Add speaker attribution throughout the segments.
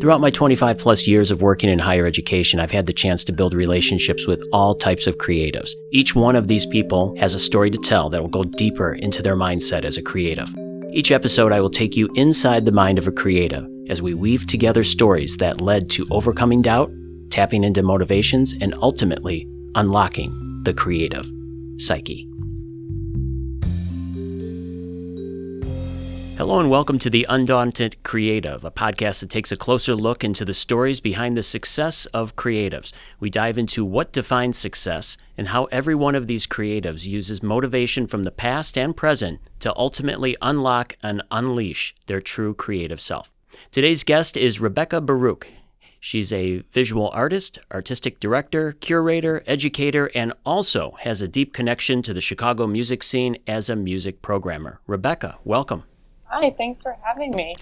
Speaker 1: Throughout my 25 plus years of working in higher education, I've had the chance to build relationships with all types of creatives. Each one of these people has a story to tell that will go deeper into their mindset as a creative. Each episode, I will take you inside the mind of a creative as we weave together stories that led to overcoming doubt, tapping into motivations, and ultimately unlocking the creative psyche. Hello and welcome to The Undaunted Creative, a podcast that takes a closer look into the stories behind the success of creatives. We dive into what defines success and how every one of these creatives uses motivation from the past and present to ultimately unlock and unleash their true creative self. Today's guest is Rebecca Baruc. She's a visual artist, artistic director, curator, educator, and also has a deep connection to the Chicago music scene as a music programmer. Rebecca, welcome.
Speaker 2: Hi, thanks for having me.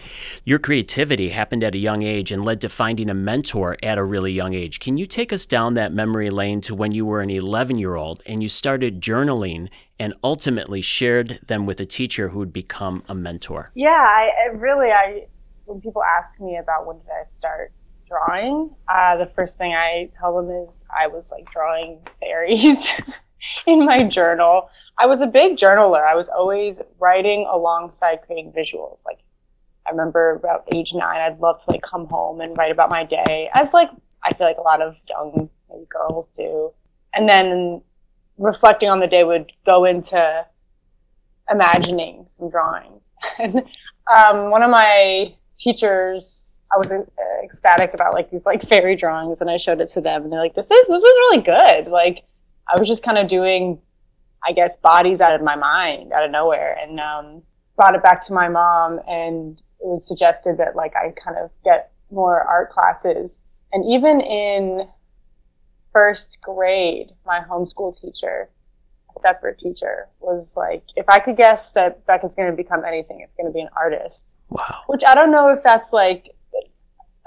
Speaker 1: Your creativity happened at a young age and led to finding a mentor at a really young age. Can you take us down that memory lane to when you were an 11 year old and you started journaling and ultimately shared them with a teacher who would become a mentor?
Speaker 2: Yeah, I, I really, I when people ask me about when did I start drawing, uh, the first thing I tell them is I was like drawing fairies in my journal. I was a big journaler. I was always writing alongside creating visuals. Like I remember about age nine, I'd love to like come home and write about my day, as like I feel like a lot of young maybe girls do. And then reflecting on the day would go into imagining some drawings. and um, one of my teachers, I was uh, ecstatic about like these like fairy drawings, and I showed it to them, and they're like, "This is this is really good." Like I was just kind of doing I guess, bodies out of my mind out of nowhere and um, brought it back to my mom. And it was suggested that like I kind of get more art classes. And even in first grade, my homeschool teacher, a separate teacher, was like, if I could guess that Becca's going to become anything, it's going to be an artist.
Speaker 1: Wow.
Speaker 2: Which I don't know if that's like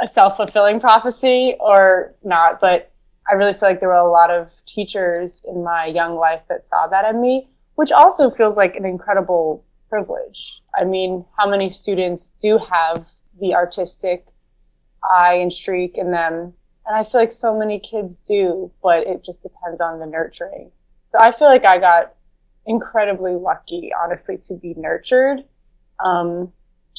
Speaker 2: a self fulfilling prophecy or not, but I really feel like there were a lot of teachers in my young life that saw that in me, which also feels like an incredible privilege. I mean, how many students do have the artistic eye and streak in them? And I feel like so many kids do, but it just depends on the nurturing. So I feel like I got incredibly lucky, honestly, to be nurtured um,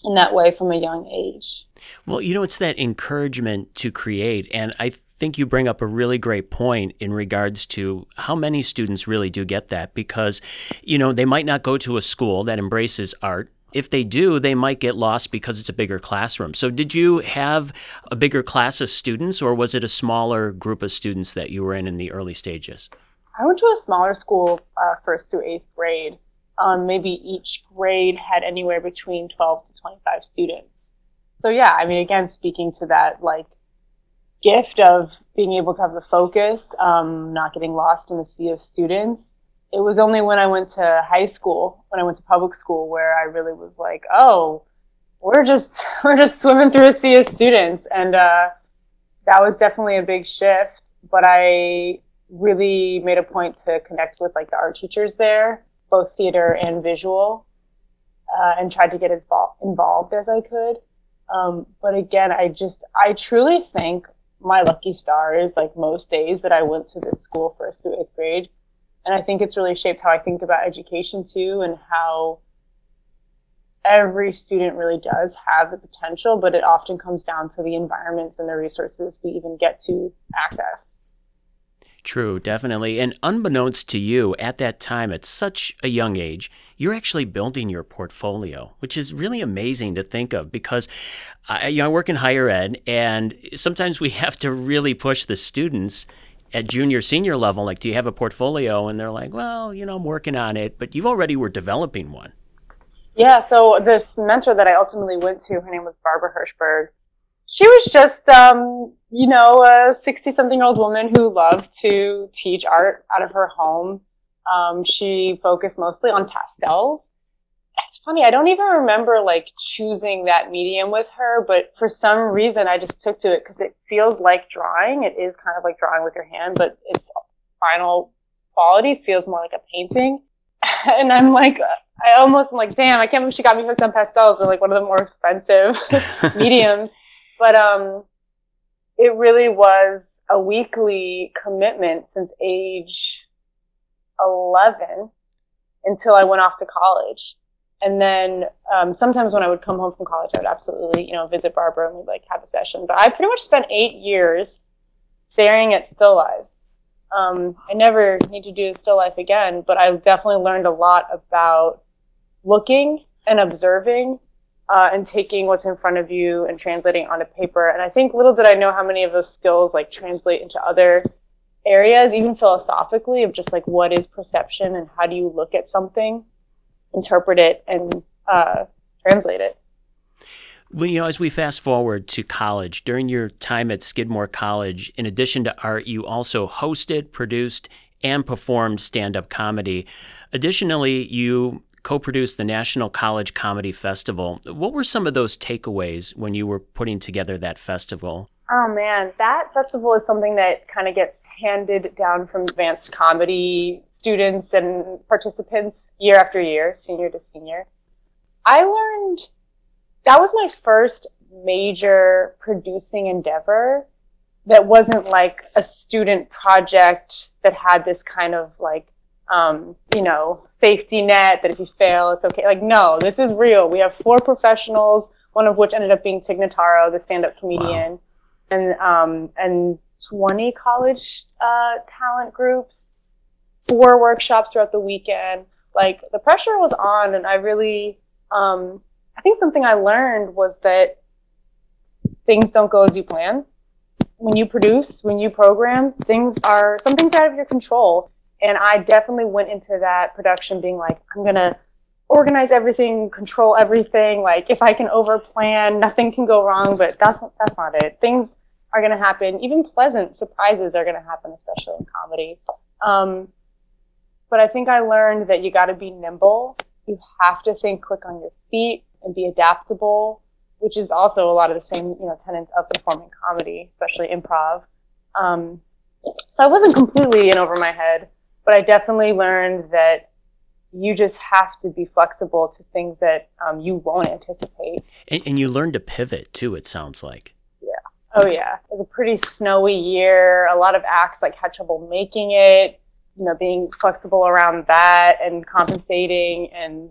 Speaker 2: in that way from a young age.
Speaker 1: Well, you know, it's that encouragement to create. And I think you bring up a really great point in regards to how many students really do get that because, you know, they might not go to a school that embraces art. If they do, they might get lost because it's a bigger classroom. So, did you have a bigger class of students, or was it a smaller group of students that you were in in the early stages?
Speaker 2: I went to a smaller school uh, first through eighth grade. Um, maybe each grade had anywhere between 12 to 25 students. So, yeah, I mean, again, speaking to that, like, gift of being able to have the focus, um, not getting lost in the sea of students. It was only when I went to high school, when I went to public school, where I really was like, oh, we're just we're just swimming through a sea of students, and uh, that was definitely a big shift. But I really made a point to connect with like the art teachers there, both theater and visual, uh, and tried to get as involved as I could. Um, but again, I just I truly think my lucky star is like most days that I went to this school first through eighth grade. And I think it's really shaped how I think about education too and how every student really does have the potential, but it often comes down to the environments and the resources we even get to access.
Speaker 1: True, definitely. And unbeknownst to you, at that time, at such a young age, you're actually building your portfolio, which is really amazing to think of because I, you know, I work in higher ed, and sometimes we have to really push the students at junior, senior level. Like, do you have a portfolio? And they're like, well, you know, I'm working on it, but you already were developing one.
Speaker 2: Yeah. So this mentor that I ultimately went to, her name was Barbara Hirschberg she was just, um, you know, a 60 something year old woman who loved to teach art out of her home. Um, she focused mostly on pastels. It's funny, I don't even remember like choosing that medium with her, but for some reason I just took to it because it feels like drawing. It is kind of like drawing with your hand, but its final quality feels more like a painting. and I'm like, I almost am like, damn, I can't believe she got me hooked on pastels. They're like one of the more expensive mediums But um, it really was a weekly commitment since age 11 until I went off to college. And then um, sometimes when I would come home from college, I would absolutely, you know, visit Barbara and we'd like have a session. But I pretty much spent eight years staring at still lifes. Um, I never need to do still life again, but I've definitely learned a lot about looking and observing uh, and taking what's in front of you and translating onto paper. And I think little did I know how many of those skills like translate into other areas, even philosophically, of just like what is perception and how do you look at something, interpret it, and uh, translate it.
Speaker 1: Well, you know, as we fast forward to college, during your time at Skidmore College, in addition to art, you also hosted, produced, and performed stand up comedy. Additionally, you co produced the National College Comedy Festival. What were some of those takeaways when you were putting together that festival?
Speaker 2: Oh man, that festival is something that kind of gets handed down from advanced comedy students and participants year after year, senior to senior. I learned that was my first major producing endeavor that wasn't like a student project that had this kind of like um, you know safety net that if you fail it's okay like no this is real we have four professionals one of which ended up being Tig Notaro, the stand-up comedian wow and um, and 20 college uh, talent groups, four workshops throughout the weekend. Like the pressure was on, and I really, um, I think something I learned was that things don't go as you plan. When you produce, when you program, things are some things out of your control. And I definitely went into that production being like, I'm gonna organize everything, control everything. Like if I can overplan, nothing can go wrong. But that's that's not it. Things are going to happen. Even pleasant surprises are going to happen, especially in comedy. Um, but I think I learned that you got to be nimble. You have to think quick on your feet and be adaptable, which is also a lot of the same, you know, tenets of performing comedy, especially improv. Um, so I wasn't completely in over my head, but I definitely learned that you just have to be flexible to things that um, you won't anticipate.
Speaker 1: And, and you learn to pivot too. It sounds like. Yeah.
Speaker 2: Oh yeah, it was a pretty snowy year. A lot of acts like had trouble making it. You know, being flexible around that and compensating, and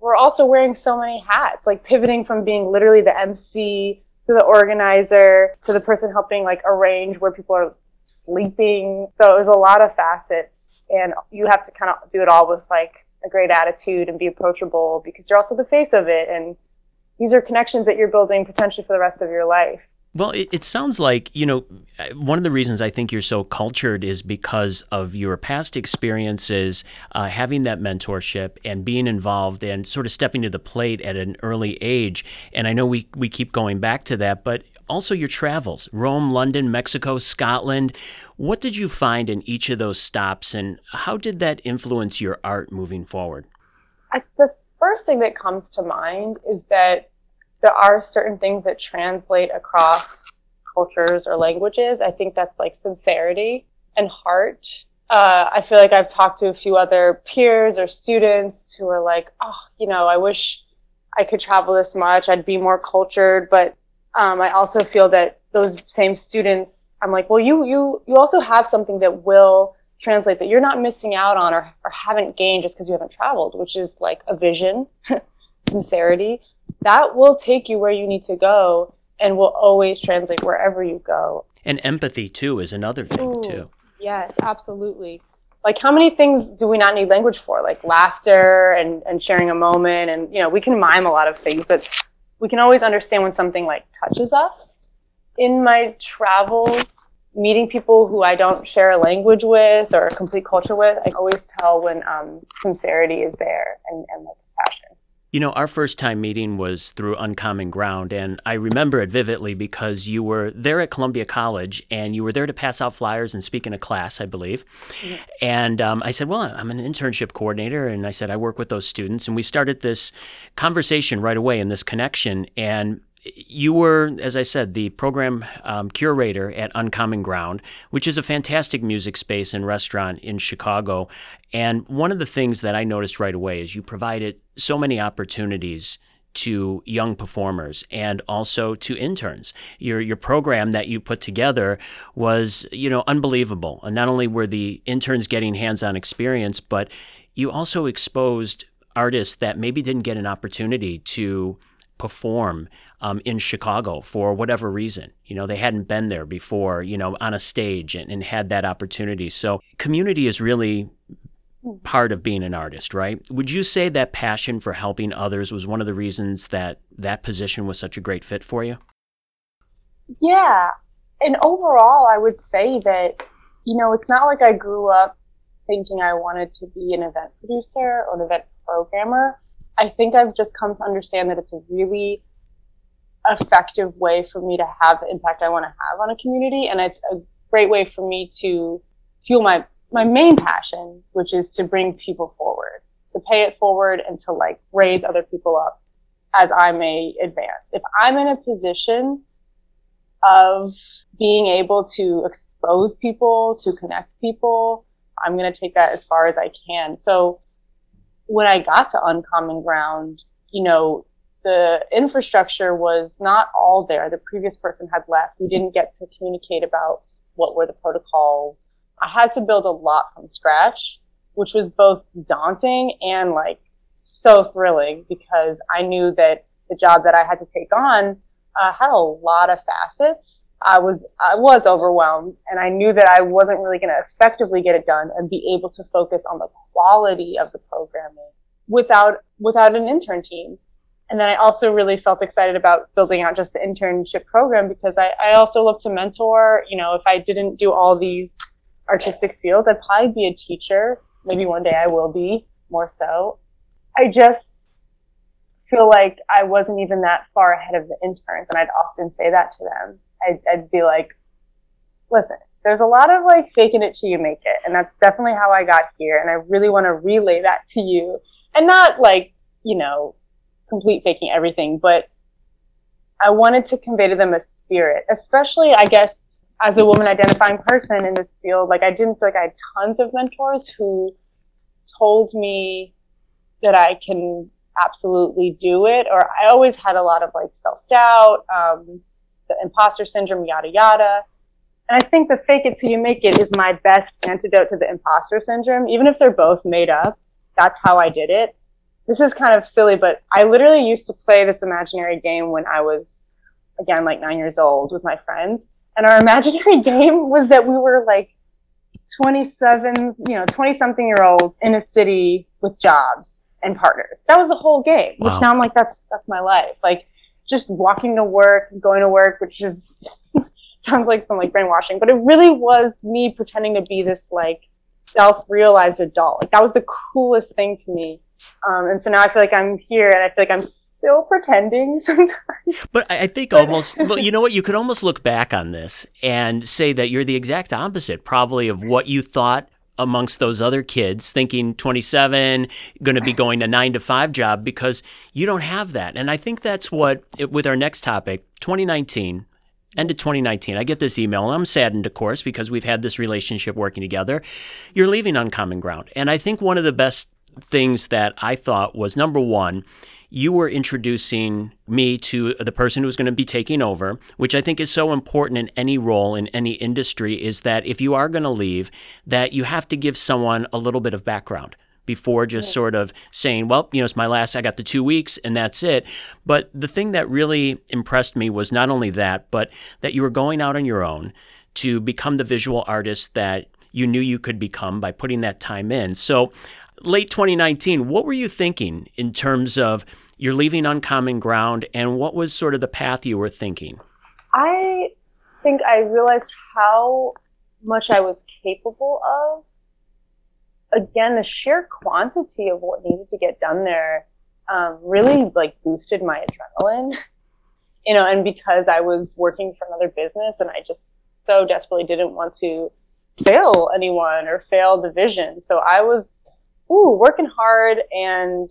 Speaker 2: we're also wearing so many hats. Like pivoting from being literally the MC to the organizer to the person helping like arrange where people are sleeping. So it was a lot of facets, and you have to kind of do it all with like a great attitude and be approachable because you're also the face of it and these are connections that you're building potentially for the rest of your life.
Speaker 1: Well, it, it, sounds like, you know, one of the reasons I think you're so cultured is because of your past experiences, uh, having that mentorship and being involved and sort of stepping to the plate at an early age. And I know we, we keep going back to that, but also your travels Rome, London, Mexico, Scotland. What did you find in each of those stops, and how did that influence your art moving forward?
Speaker 2: I, the first thing that comes to mind is that there are certain things that translate across cultures or languages. I think that's like sincerity and heart. Uh, I feel like I've talked to a few other peers or students who are like, oh, you know, I wish I could travel this much. I'd be more cultured. But um, I also feel that those same students, I'm like, well, you you you also have something that will translate that you're not missing out on or, or haven't gained just because you haven't traveled, which is like a vision, sincerity, that will take you where you need to go and will always translate wherever you go.
Speaker 1: And empathy too is another thing Ooh, too.
Speaker 2: Yes, absolutely. Like how many things do we not need language for? Like laughter and, and sharing a moment and you know, we can mime a lot of things, but we can always understand when something like touches us. In my travels, meeting people who I don't share a language with or a complete culture with, I always tell when um, sincerity is there and, and like passion.
Speaker 1: You know, our first time meeting was through Uncommon Ground, and I remember it vividly because you were there at Columbia College and you were there to pass out flyers and speak in a class, I believe. Mm-hmm. And um, I said, Well, I'm an internship coordinator, and I said, I work with those students. And we started this conversation right away and this connection. And you were, as I said, the program um, curator at Uncommon Ground, which is a fantastic music space and restaurant in Chicago. And one of the things that I noticed right away is you provided so many opportunities to young performers and also to interns. Your your program that you put together was, you know, unbelievable. And not only were the interns getting hands-on experience, but you also exposed artists that maybe didn't get an opportunity to perform um, in Chicago for whatever reason. You know, they hadn't been there before, you know, on a stage and, and had that opportunity. So community is really part of being an artist, right? Would you say that passion for helping others was one of the reasons that that position was such a great fit for you?
Speaker 2: Yeah. And overall, I would say that, you know, it's not like I grew up thinking I wanted to be an event producer or an event programmer. I think I've just come to understand that it's a really effective way for me to have the impact I want to have on a community. And it's a great way for me to fuel my my main passion, which is to bring people forward, to pay it forward and to like raise other people up as I may advance. If I'm in a position of being able to expose people, to connect people, I'm going to take that as far as I can. So when I got to Uncommon Ground, you know, the infrastructure was not all there. The previous person had left. We didn't get to communicate about what were the protocols I had to build a lot from scratch, which was both daunting and like so thrilling because I knew that the job that I had to take on uh, had a lot of facets. I was I was overwhelmed, and I knew that I wasn't really going to effectively get it done and be able to focus on the quality of the programming without without an intern team. And then I also really felt excited about building out just the internship program because I, I also look to mentor. You know, if I didn't do all these artistic fields. I'd probably be a teacher. Maybe one day I will be more so. I just feel like I wasn't even that far ahead of the interns. And I'd often say that to them. I'd, I'd be like, listen, there's a lot of like faking it till you make it. And that's definitely how I got here. And I really want to relay that to you and not like, you know, complete faking everything, but I wanted to convey to them a spirit, especially, I guess, as a woman identifying person in this field, like I didn't feel like I had tons of mentors who told me that I can absolutely do it, or I always had a lot of like self doubt, um, the imposter syndrome, yada yada. And I think the fake it till you make it is my best antidote to the imposter syndrome. Even if they're both made up, that's how I did it. This is kind of silly, but I literally used to play this imaginary game when I was, again, like nine years old with my friends and our imaginary game was that we were like 27, you know, 20 something year olds in a city with jobs and partners. That was the whole game. Which wow. now I'm like, that's, that's my life. Like just walking to work, going to work, which is, sounds like some like brainwashing, but it really was me pretending to be this like self-realized adult. Like that was the coolest thing to me. Um, and so now I feel like I'm here and I feel like I'm still pretending sometimes.
Speaker 1: But I think almost, well, you know what? You could almost look back on this and say that you're the exact opposite, probably, of what you thought amongst those other kids thinking 27 going to be going to 9 to 5 job because you don't have that. And i think that's what with our next topic 2019 end of 2019 i get this email and i'm saddened of course because we've had this relationship working together. You're leaving Uncommon Ground. And i think one of the best things that I thought was number one, you were introducing me to the person who's going to be taking over, which I think is so important in any role in any industry is that if you are going to leave, that you have to give someone a little bit of background before just sort of saying, well, you know, it's my last, I got the two weeks and that's it. But the thing that really impressed me was not only that, but that you were going out on your own to become the visual artist that you knew you could become by putting that time in. So late 2019, what were you thinking in terms of you're leaving uncommon ground and what was sort of the path you were thinking?
Speaker 2: I think I realized how much I was capable of. Again, the sheer quantity of what needed to get done there um, really like boosted my adrenaline. You know, and because I was working for another business and I just so desperately didn't want to fail anyone or fail the vision. So I was ooh, working hard and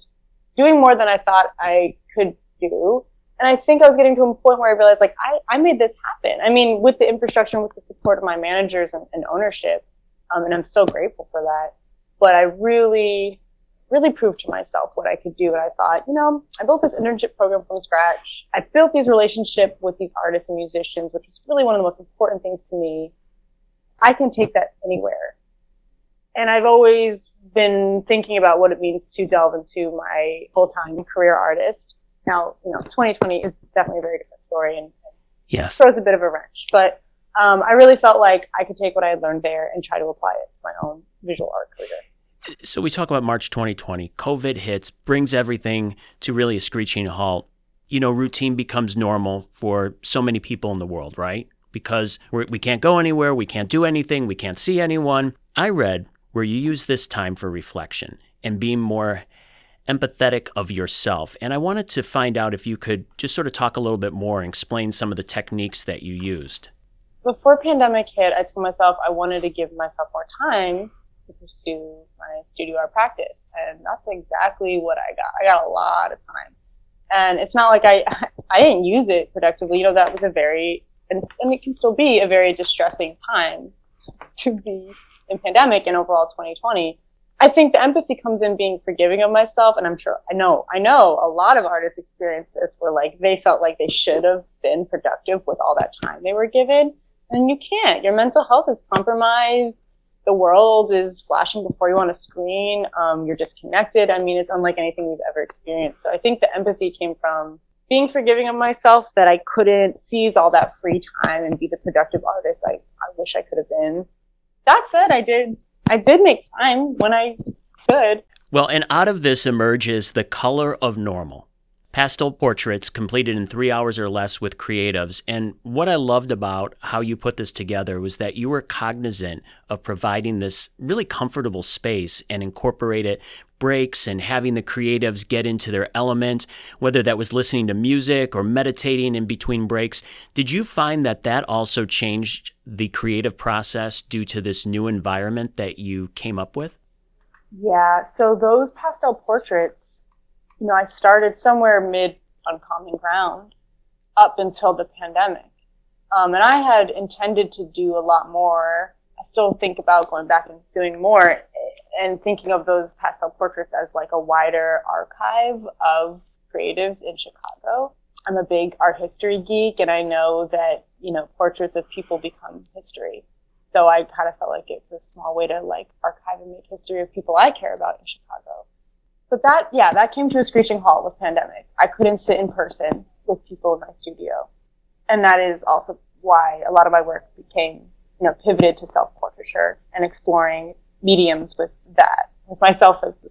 Speaker 2: doing more than I thought I could do. And I think I was getting to a point where I realized like I, I made this happen. I mean, with the infrastructure and with the support of my managers and, and ownership. Um, and I'm so grateful for that. But I really really proved to myself what I could do. And I thought, you know, I built this internship program from scratch. I built these relationships with these artists and musicians, which is really one of the most important things to me. I can take that anywhere. And I've always been thinking about what it means to delve into my full-time career artist. Now, you know, 2020 is definitely a very different story and
Speaker 1: yes.
Speaker 2: throws a bit of a wrench, but um, I really felt like I could take what I had learned there and try to apply it to my own visual art career.
Speaker 1: So we talk about March 2020. COVID hits, brings everything to really a screeching halt. You know, routine becomes normal for so many people in the world, right? Because we're, we can not go anywhere, we can't do anything, we can't see anyone. I read where you use this time for reflection and being more empathetic of yourself. And I wanted to find out if you could just sort of talk a little bit more and explain some of the techniques that you used.
Speaker 2: Before pandemic hit, I told myself I wanted to give myself more time to pursue my studio art practice. And that's exactly what I got. I got a lot of time. And it's not like I, I didn't use it productively. You know, that was a very, and, and it can still be a very distressing time to be in pandemic and overall 2020. I think the empathy comes in being forgiving of myself. And I'm sure, I know, I know a lot of artists experience this where like they felt like they should have been productive with all that time they were given. And you can't. Your mental health is compromised the world is flashing before you on a screen. Um, you're disconnected. I mean, it's unlike anything we've ever experienced. So I think the empathy came from being forgiving of myself that I couldn't seize all that free time and be the productive artist I, I wish I could have been. That said, I did, I did make time when I could.
Speaker 1: Well, and out of this emerges the color of normal pastel portraits completed in three hours or less with creatives. And what I loved about how you put this together was that you were cognizant of providing this really comfortable space and incorporated breaks and having the creatives get into their element, whether that was listening to music or meditating in between breaks. Did you find that that also changed the creative process due to this new environment that you came up with?
Speaker 2: Yeah, so those pastel portraits you know, I started somewhere mid uncommon ground up until the pandemic. Um, and I had intended to do a lot more. I still think about going back and doing more and thinking of those pastel portraits as like a wider archive of creatives in Chicago. I'm a big art history geek and I know that, you know, portraits of people become history. So I kind of felt like it's a small way to like archive and make history of people I care about in Chicago. But that, yeah, that came to a screeching halt with pandemic. I couldn't sit in person with people in my studio. And that is also why a lot of my work became, you know, pivoted to self-portraiture and exploring mediums with that, with myself as the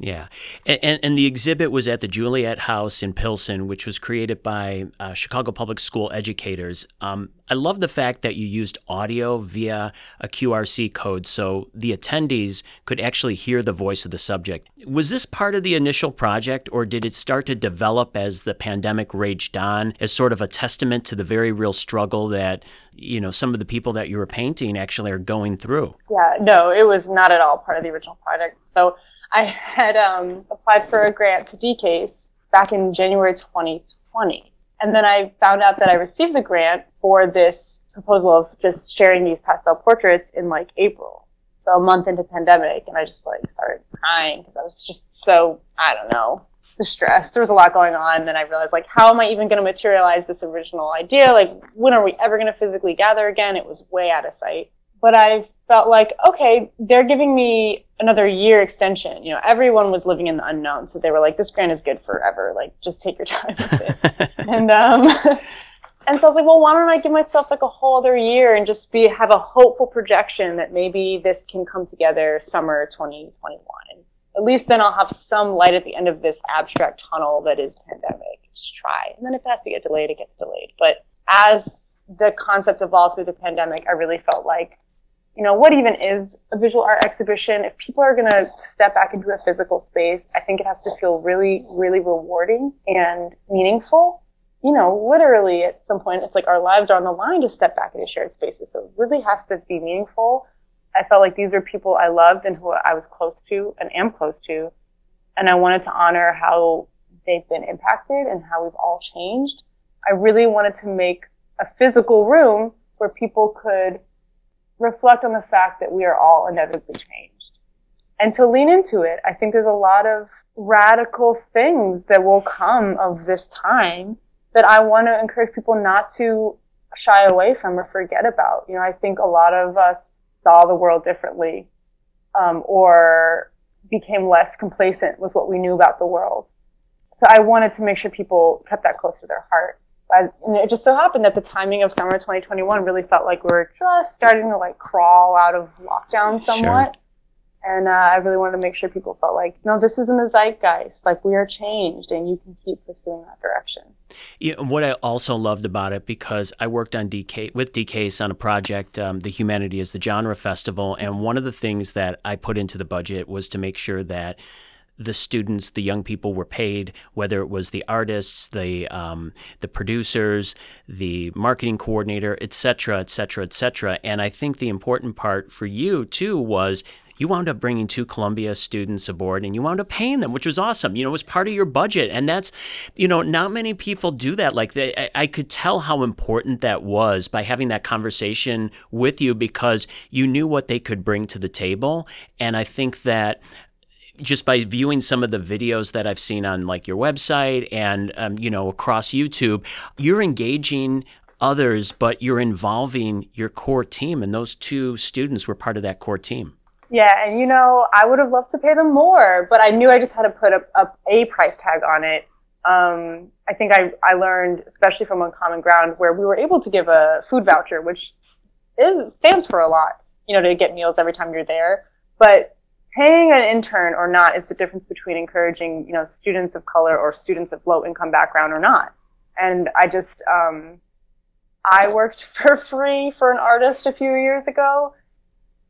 Speaker 1: yeah, and, and the exhibit was at the Juliet House in Pilsen, which was created by uh, Chicago Public School educators. Um, I love the fact that you used audio via a QRC code, so the attendees could actually hear the voice of the subject. Was this part of the initial project, or did it start to develop as the pandemic raged on, as sort of a testament to the very real struggle that you know some of the people that you were painting actually are going through?
Speaker 2: Yeah, no, it was not at all part of the original project. So I had um, applied for a grant to DCASE back in January 2020. And then I found out that I received the grant for this proposal of just sharing these pastel portraits in like April. So a month into pandemic. And I just like started crying because I was just so, I don't know, distressed. There was a lot going on. And then I realized like, how am I even going to materialize this original idea? Like, when are we ever going to physically gather again? It was way out of sight. But I felt like, okay, they're giving me another year extension. You know, everyone was living in the unknown. So they were like, this grant is good forever. Like, just take your time with it. and, um, and so I was like, well, why don't I give myself like a whole other year and just be, have a hopeful projection that maybe this can come together summer 2021. At least then I'll have some light at the end of this abstract tunnel that is pandemic. Just try. And then if it has to get delayed, it gets delayed. But as the concept evolved through the pandemic, I really felt like you know, what even is a visual art exhibition? If people are going to step back into a physical space, I think it has to feel really, really rewarding and meaningful. You know, literally at some point, it's like our lives are on the line to step back into shared spaces. So it really has to be meaningful. I felt like these were people I loved and who I was close to and am close to. And I wanted to honor how they've been impacted and how we've all changed. I really wanted to make a physical room where people could reflect on the fact that we are all inevitably changed and to lean into it. I think there's a lot of radical things that will come of this time that I want to encourage people not to shy away from or forget about. You know, I think a lot of us saw the world differently um, or became less complacent with what we knew about the world. So I wanted to make sure people kept that close to their heart. I, it just so happened that the timing of summer 2021 really felt like we were just starting to like crawl out of lockdown somewhat. Sure. And uh, I really wanted to make sure people felt like, no, this isn't the zeitgeist. Like we are changed, and you can keep pursuing that direction.
Speaker 1: Yeah, what I also loved about it because I worked on DK with DCASE on a project, um, the Humanity is the Genre Festival, and one of the things that I put into the budget was to make sure that the students, the young people were paid, whether it was the artists, the um, the producers, the marketing coordinator, et cetera, et cetera, et cetera. And I think the important part for you too was you wound up bringing two Columbia students aboard and you wound up paying them, which was awesome. You know, it was part of your budget. And that's, you know, not many people do that. Like, they, I, I could tell how important that was by having that conversation with you because you knew what they could bring to the table. And I think that just by viewing some of the videos that I've seen on like your website and um, you know across YouTube, you're engaging others, but you're involving your core team, and those two students were part of that core team.
Speaker 2: Yeah, and you know, I would have loved to pay them more, but I knew I just had to put up, a price tag on it. Um, I think I, I learned, especially from Uncommon Ground, where we were able to give a food voucher, which is stands for a lot, you know, to get meals every time you're there. But paying an intern or not is the difference between encouraging, you know, students of color or students of low income background or not. And I just, um, I worked for free for an artist a few years ago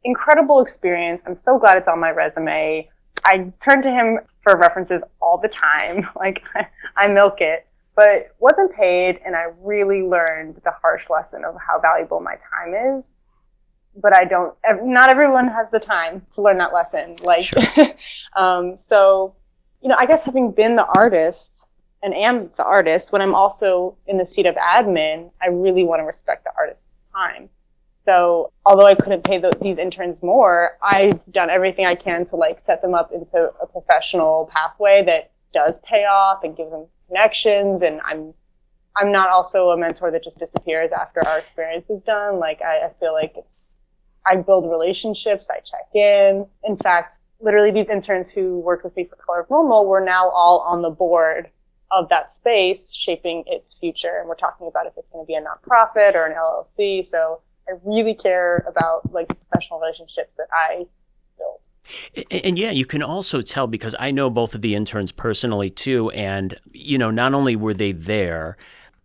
Speaker 2: incredible experience. I'm so glad it's on my resume. I turn to him for references all the time. Like I milk it, but wasn't paid. And I really learned the harsh lesson of how valuable my time is. But I don't, not everyone has the time to learn that lesson. Like, sure. um, so, you know, I guess having been the artist and am the artist, when I'm also in the seat of admin, I really want to respect the artist's time. So although I couldn't pay the, these interns more, I've done everything I can to like set them up into a professional pathway that does pay off and gives them connections. And I'm, I'm not also a mentor that just disappears after our experience is done. Like I, I feel like it's, I build relationships, I check in. In fact, literally these interns who worked with me for Color of Normal were now all on the board of that space shaping its future. And we're talking about if it's going to be a nonprofit or an LLC. So I really care about like professional relationships that I build.
Speaker 1: And yeah, you can also tell because I know both of the interns personally too. And, you know, not only were they there,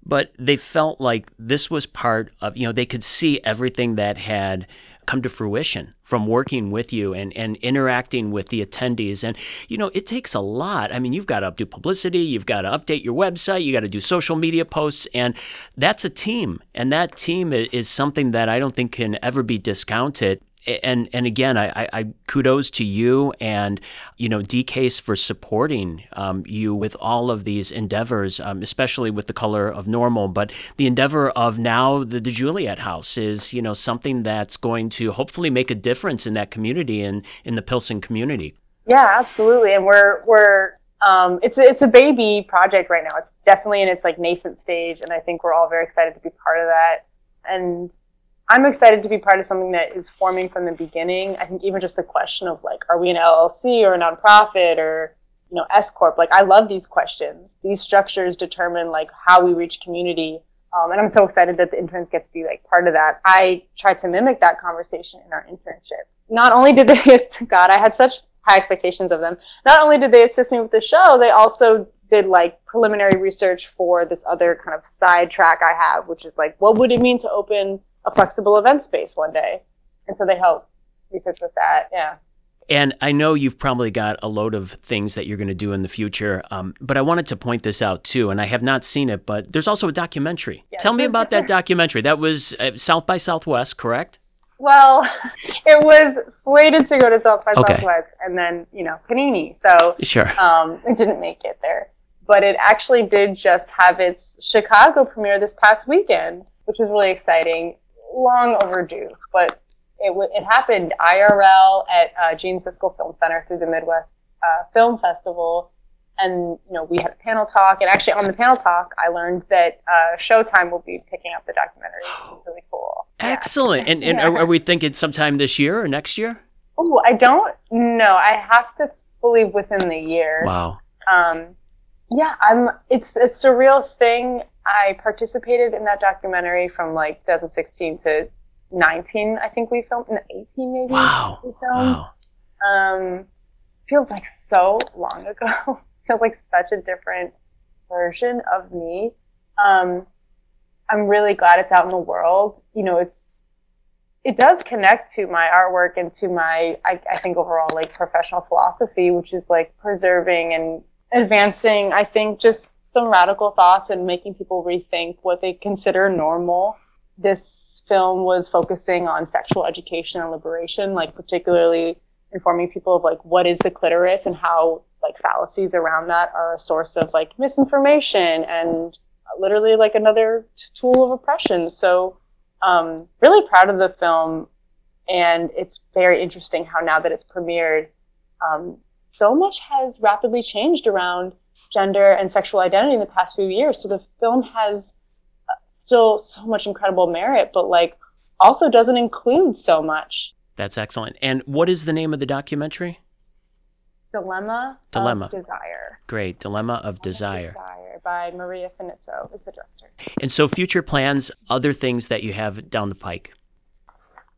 Speaker 1: but they felt like this was part of, you know, they could see everything that had come to fruition from working with you and, and interacting with the attendees. And, you know, it takes a lot. I mean, you've got to do publicity, you've got to update your website, you got to do social media posts, and that's a team. And that team is something that I don't think can ever be discounted and and again, I, I, kudos to you and you know DCASE for supporting um, you with all of these endeavors, um, especially with the color of normal. But the endeavor of now the, the Juliet House is you know something that's going to hopefully make a difference in that community and in the Pilsen community.
Speaker 2: Yeah, absolutely, and we're we're um, it's it's a baby project right now. It's definitely in its like nascent stage, and I think we're all very excited to be part of that. And I'm excited to be part of something that is forming from the beginning. I think even just the question of like, are we an LLC or a nonprofit or you know S corp? Like, I love these questions. These structures determine like how we reach community, um, and I'm so excited that the interns get to be like part of that. I tried to mimic that conversation in our internship. Not only did they, God, I had such high expectations of them. Not only did they assist me with the show, they also did like preliminary research for this other kind of side track I have, which is like, what would it mean to open a flexible event space one day. And so they help research with that. Yeah.
Speaker 1: And I know you've probably got a load of things that you're going to do in the future, um, but I wanted to point this out too. And I have not seen it, but there's also a documentary. Yes. Tell me about that documentary. That was uh, South by Southwest, correct?
Speaker 2: Well, it was slated to go to South by okay. Southwest, and then you know Panini, so
Speaker 1: sure,
Speaker 2: um, it didn't make it there. But it actually did just have its Chicago premiere this past weekend, which was really exciting long overdue, but it, w- it happened IRL at uh, Gene Siskel Film Center through the Midwest uh, Film Festival. And, you know, we had a panel talk. And actually, on the panel talk, I learned that uh, Showtime will be picking up the documentary. Which is really cool.
Speaker 1: Excellent. Yeah. And, and yeah. are, are, we thinking sometime this year or next year?
Speaker 2: Oh, I don't know. I have to believe within the year.
Speaker 1: Wow.
Speaker 2: Um, yeah, I'm. It's a surreal thing. I participated in that documentary from like 2016 to 19. I think we filmed in 18 maybe.
Speaker 1: Wow.
Speaker 2: We filmed. Wow. Um, feels like so long ago. feels like such a different version of me. Um, I'm really glad it's out in the world. You know, it's it does connect to my artwork and to my I, I think overall like professional philosophy, which is like preserving and advancing. I think just some radical thoughts and making people rethink what they consider normal. This film was focusing on sexual education and liberation, like particularly informing people of like what is the clitoris and how like fallacies around that are a source of like misinformation and literally like another tool of oppression. So, um, really proud of the film, and it's very interesting how now that it's premiered, um, so much has rapidly changed around gender and sexual identity in the past few years. So the film has uh, still so much incredible merit, but like also doesn't include so much.
Speaker 1: That's excellent. And what is the name of the documentary?
Speaker 2: Dilemma,
Speaker 1: Dilemma.
Speaker 2: of Desire.
Speaker 1: Great. Dilemma of Desire.
Speaker 2: Desire by Maria Finitzo is the director.
Speaker 1: And so future plans, other things that you have down the pike?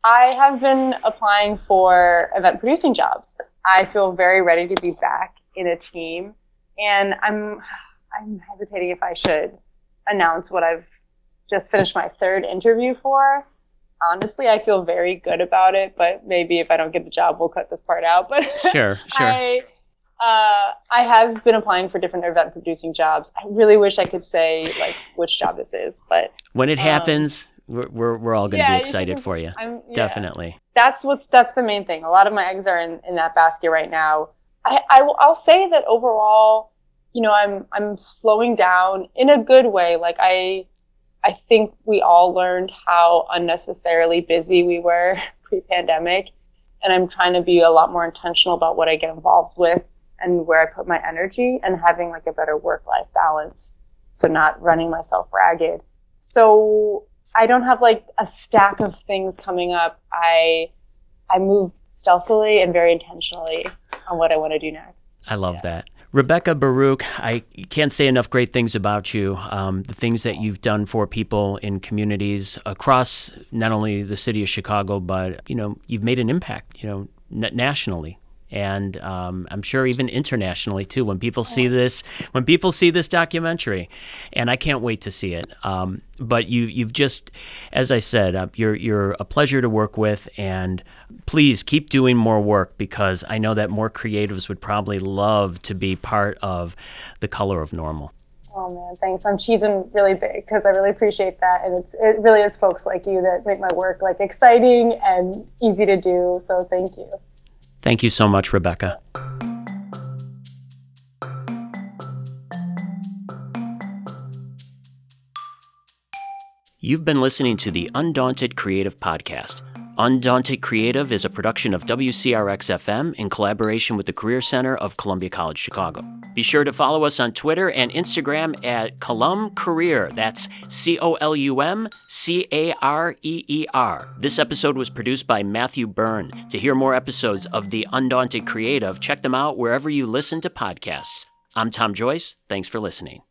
Speaker 2: I have been applying for event producing jobs. I feel very ready to be back in a team and I'm I'm hesitating if I should announce what I've just finished my third interview for honestly, I feel very good about it. But maybe if I don't get the job, we'll cut this part out. But
Speaker 1: sure, sure.
Speaker 2: I, uh, I have been applying for different event producing jobs. I really wish I could say like which job this is, but
Speaker 1: when it um, happens, we're, we're, we're all going to yeah, be excited for you. Yeah. Definitely.
Speaker 2: That's what's that's the main thing. A lot of my eggs are in, in that basket right now. I, I will, I'll say that overall, you know, I'm I'm slowing down in a good way. Like I I think we all learned how unnecessarily busy we were pre pandemic. And I'm trying to be a lot more intentional about what I get involved with and where I put my energy and having like a better work life balance. So not running myself ragged. So I don't have like a stack of things coming up. I I move stealthily and very intentionally on what I want to do next.
Speaker 1: I love yeah. that. Rebecca Baruc, I can't say enough great things about you. Um, the things that you've done for people in communities across not only the city of Chicago, but you know, you've made an impact. You know, nationally and um, I'm sure even internationally too. When people see this, when people see this documentary, and I can't wait to see it. Um, but you, you've just, as I said, uh, you're you're a pleasure to work with, and please keep doing more work because I know that more creatives would probably love to be part of the color of normal.
Speaker 2: Oh man, thanks. I'm cheesing really big because I really appreciate that, and it's it really is folks like you that make my work like exciting and easy to do. So thank you.
Speaker 1: Thank you so much, Rebecca. You've been listening to the Undaunted Creative Podcast. Undaunted Creative is a production of WCRX FM in collaboration with the Career Center of Columbia College Chicago. Be sure to follow us on Twitter and Instagram at Colum Career. That's C O L U M C A R E E R. This episode was produced by Matthew Byrne. To hear more episodes of The Undaunted Creative, check them out wherever you listen to podcasts. I'm Tom Joyce. Thanks for listening.